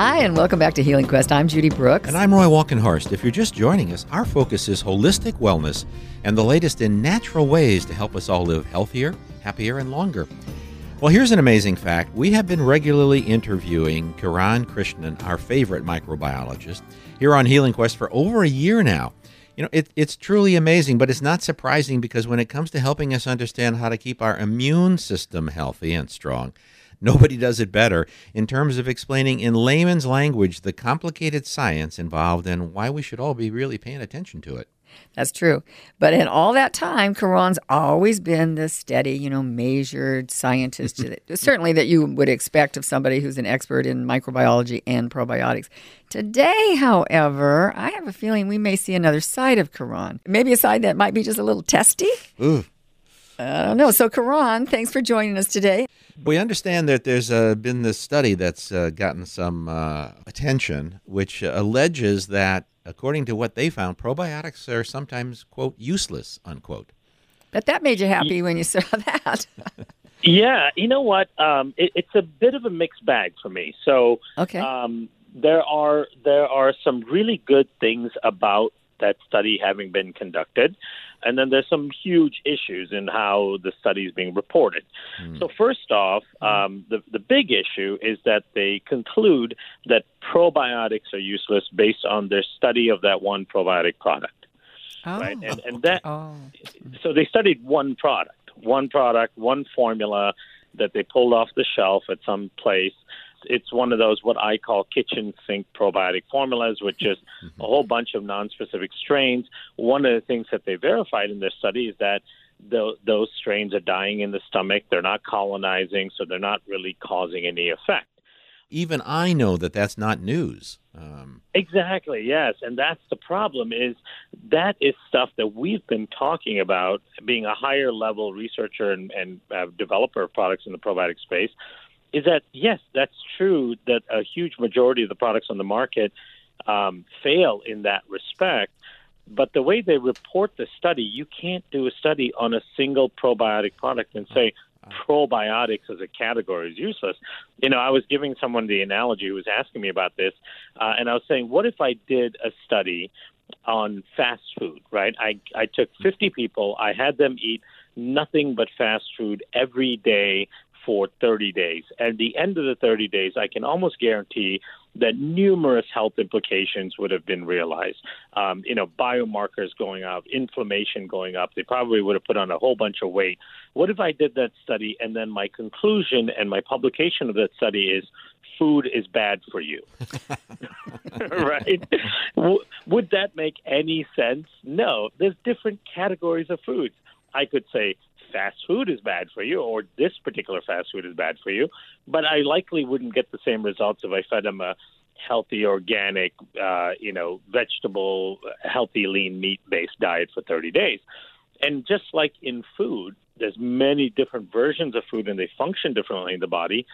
Hi, and welcome back to Healing Quest. I'm Judy Brooks. And I'm Roy Walkenhorst. If you're just joining us, our focus is holistic wellness and the latest in natural ways to help us all live healthier, happier, and longer. Well, here's an amazing fact. We have been regularly interviewing Kiran Krishnan, our favorite microbiologist, here on Healing Quest for over a year now. You know, it, it's truly amazing, but it's not surprising because when it comes to helping us understand how to keep our immune system healthy and strong, nobody does it better in terms of explaining in layman's language the complicated science involved and why we should all be really paying attention to it. That's true. But in all that time, Kiran's always been the steady, you know, measured scientist, certainly that you would expect of somebody who's an expert in microbiology and probiotics. Today, however, I have a feeling we may see another side of Kiran. Maybe a side that might be just a little testy. Ooh. I don't know. So, Kiran, thanks for joining us today. We understand that there's uh, been this study that's uh, gotten some uh, attention, which alleges that according to what they found, probiotics are sometimes, quote, useless, unquote. But that made you happy when you saw that. yeah, you know what? Um, it, it's a bit of a mixed bag for me. So, okay. Um, there are there are some really good things about that study having been conducted. And then there's some huge issues in how the study is being reported. Mm. So first off, um, the the big issue is that they conclude that probiotics are useless based on their study of that one probiotic product. Oh. Right, and and that oh. so they studied one product, one product, one formula that they pulled off the shelf at some place it's one of those what I call kitchen sink probiotic formulas, which is a whole bunch of non-specific strains. One of the things that they verified in their study is that the, those strains are dying in the stomach. They're not colonizing, so they're not really causing any effect. Even I know that that's not news. Um... Exactly. Yes, and that's the problem. Is that is stuff that we've been talking about, being a higher level researcher and, and uh, developer of products in the probiotic space is that yes, that's true that a huge majority of the products on the market um, fail in that respect. But the way they report the study, you can't do a study on a single probiotic product and say probiotics as a category is useless. You know, I was giving someone the analogy who was asking me about this, uh, and I was saying, what if I did a study on fast food, right? I, I took 50 people, I had them eat nothing but fast food every day for 30 days. At the end of the 30 days, I can almost guarantee that numerous health implications would have been realized. Um, you know, biomarkers going up, inflammation going up. They probably would have put on a whole bunch of weight. What if I did that study and then my conclusion and my publication of that study is food is bad for you? right? W- would that make any sense? No. There's different categories of foods. I could say fast food is bad for you or this particular fast food is bad for you. But I likely wouldn't get the same results if I fed them a healthy, organic, uh, you know, vegetable, healthy, lean meat based diet for 30 days. And just like in food, there's many different versions of food and they function differently in the body.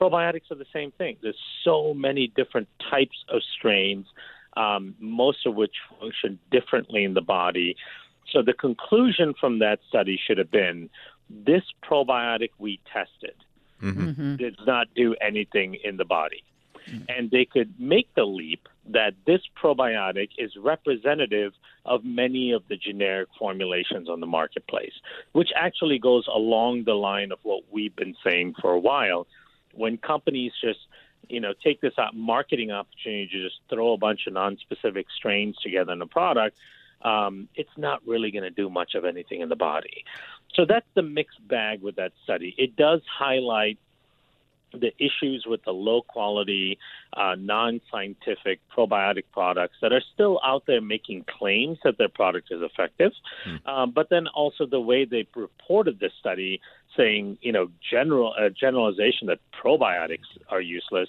Probiotics are the same thing. There's so many different types of strains, um, most of which function differently in the body. So the conclusion from that study should have been this probiotic we tested mm-hmm. mm-hmm. did not do anything in the body. Mm-hmm. And they could make the leap that this probiotic is representative of many of the generic formulations on the marketplace, which actually goes along the line of what we've been saying for a while. When companies just you know, take this marketing opportunity to just throw a bunch of non-specific strains together in a product, um, it's not really going to do much of anything in the body. So that's the mixed bag with that study. It does highlight the issues with the low quality, uh, non scientific probiotic products that are still out there making claims that their product is effective. Mm. Um, but then also the way they reported this study saying, you know, general uh, generalization that probiotics are useless,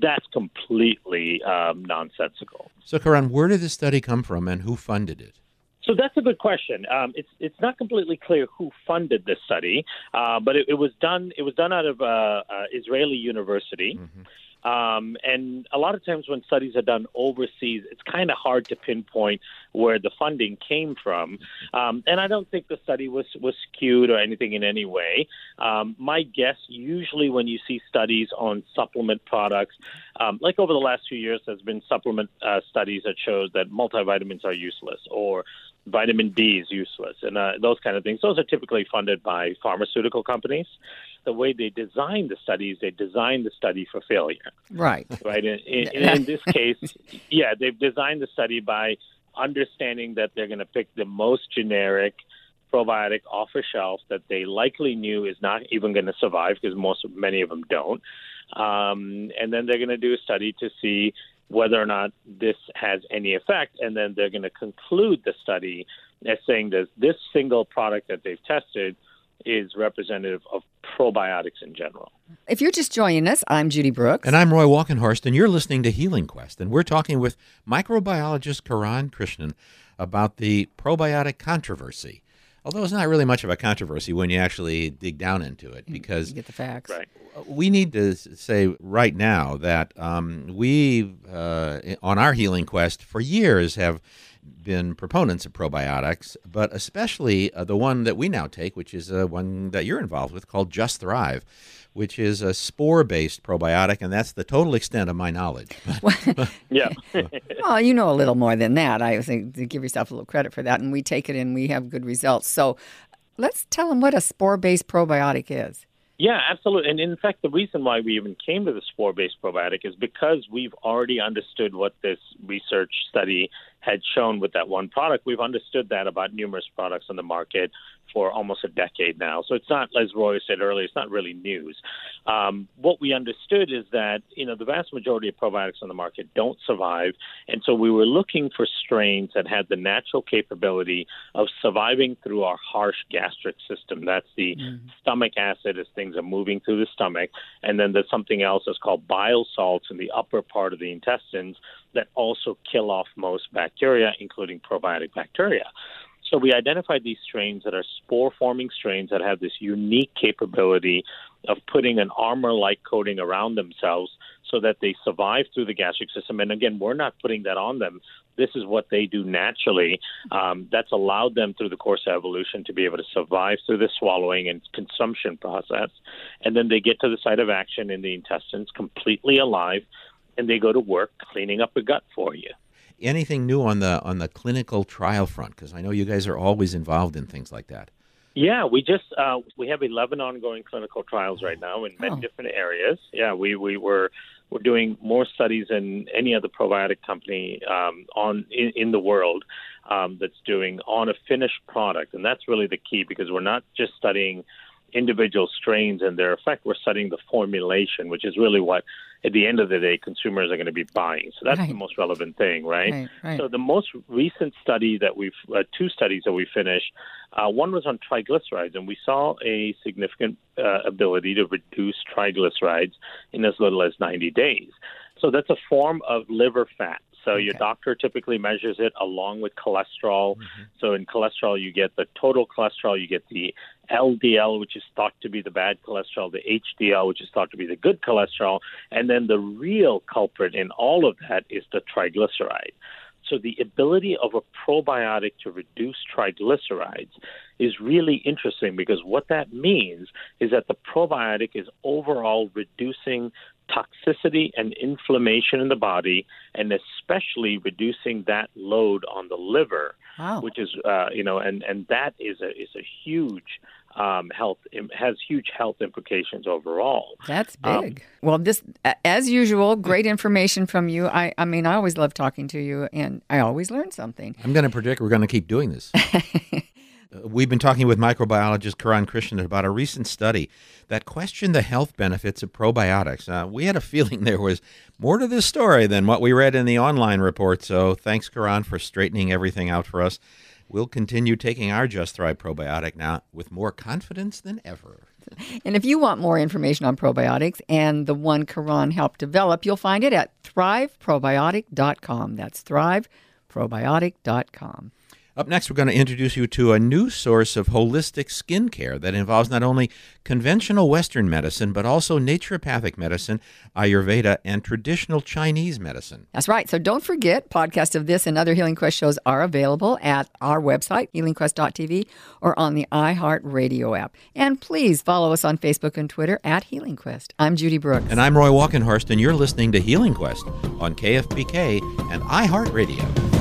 that's completely um, nonsensical. So, Kiran, where did this study come from and who funded it? So that's a good question. Um, it's it's not completely clear who funded this study, uh, but it, it, was done. It was done out of uh, uh, Israeli University. Mm-hmm. Um, and a lot of times when studies are done overseas, it's kind of hard to pinpoint where the funding came from. Um, and I don't think the study was, was skewed or anything in any way. Um, my guess, usually when you see studies on supplement products, um, like over the last few years, there's been supplement uh, studies that shows that multivitamins are useless or vitamin D is useless, and uh, those kind of things. Those are typically funded by pharmaceutical companies. The way they design the studies, they design the study for failure. Right. Right. In, in, in this case, yeah, they've designed the study by understanding that they're going to pick the most generic probiotic off a shelf that they likely knew is not even going to survive because most many of them don't. Um, and then they're going to do a study to see whether or not this has any effect, and then they're going to conclude the study as saying that this single product that they've tested is representative of probiotics in general. If you're just joining us, I'm Judy Brooks. And I'm Roy Walkenhorst, and you're listening to Healing Quest. And we're talking with microbiologist Kiran Krishnan about the probiotic controversy. Although it's not really much of a controversy when you actually dig down into it, because you get the facts. Right. we need to say right now that um, we, uh, on our healing quest for years, have been proponents of probiotics, but especially uh, the one that we now take, which is uh, one that you're involved with called Just Thrive, which is a spore based probiotic, and that's the total extent of my knowledge. Yeah. Well, you know a little more than that. I think to give yourself a little credit for that, and we take it and we have good results. So, let's tell them what a spore-based probiotic is. Yeah, absolutely. And in fact, the reason why we even came to the spore based probiotic is because we've already understood what this research study had shown with that one product. We've understood that about numerous products on the market for almost a decade now. So it's not, as Roy said earlier, it's not really news. Um, what we understood is that, you know, the vast majority of probiotics on the market don't survive. And so we were looking for strains that had the natural capability of surviving through our harsh gastric system. That's the Mm-hmm. stomach acid as things are moving through the stomach. And then there's something else that's called bile salts in the upper part of the intestines that also kill off most bacteria, including probiotic bacteria. So we identified these strains that are spore forming strains that have this unique capability of putting an armor like coating around themselves so that they survive through the gastric system. And again, we're not putting that on them. This is what they do naturally. Um, that's allowed them through the course of evolution to be able to survive through the swallowing and consumption process. And then they get to the site of action in the intestines completely alive and they go to work cleaning up a gut for you. Anything new on the on the clinical trial front? Because I know you guys are always involved in things like that. Yeah, we just uh, we have 11 ongoing clinical trials right now in many Oh. different areas. Yeah, we we were we're doing more studies than any other probiotic company um, on in, in the world um, that's doing on a finished product, and that's really the key because we're not just studying individual strains and their effect. We're studying the formulation, which is really what, at the end of the day, consumers are going to be buying. So that's Right. the most relevant thing, right? Right, right. So the most recent study that we've, uh, two studies that we finished, uh, one was on triglycerides, and we saw a significant uh, ability to reduce triglycerides in as little as 90 days. So that's a form of liver fat. So your doctor typically measures it along with cholesterol. Mm-hmm. So in cholesterol, you get the total cholesterol, you get the LDL, which is thought to be the bad cholesterol, the HDL, which is thought to be the good cholesterol, and then the real culprit in all of that is the triglyceride. So the ability of a probiotic to reduce triglycerides is really interesting because what that means is that the probiotic is overall reducing toxicity and inflammation in the body and especially reducing that load on the liver Wow. which is uh, you know and and that is a is a huge um, health has huge health implications overall That's Um, big. well, this, as usual, great information from you. I, I mean, I always love talking to you, and I always learn something. I'm going to predict we're going to keep doing this. We've been talking with microbiologist Karan Krishnan about a recent study that questioned the health benefits of probiotics. Uh, we had a feeling there was more to this story than what we read in the online report. So thanks, Karan, for straightening everything out for us. We'll continue taking our Just Thrive probiotic now with more confidence than ever. And if you want more information on probiotics and the one Karan helped develop, you'll find it at thriveprobiotic.com. That's thriveprobiotic.com. Up next, we're going to introduce you to a new source of holistic skin care that involves not only conventional Western medicine, but also naturopathic medicine, Ayurveda, and traditional Chinese medicine. That's right. So don't forget, podcasts of this and other Healing Quest shows are available at our website, healingquest.tv, or on the iHeartRadio app. And please follow us on Facebook and Twitter at Healing Quest. I'm Judy Brooks. And I'm Roy Walkenhorst, and you're listening to Healing Quest on KFBK and iHeartRadio.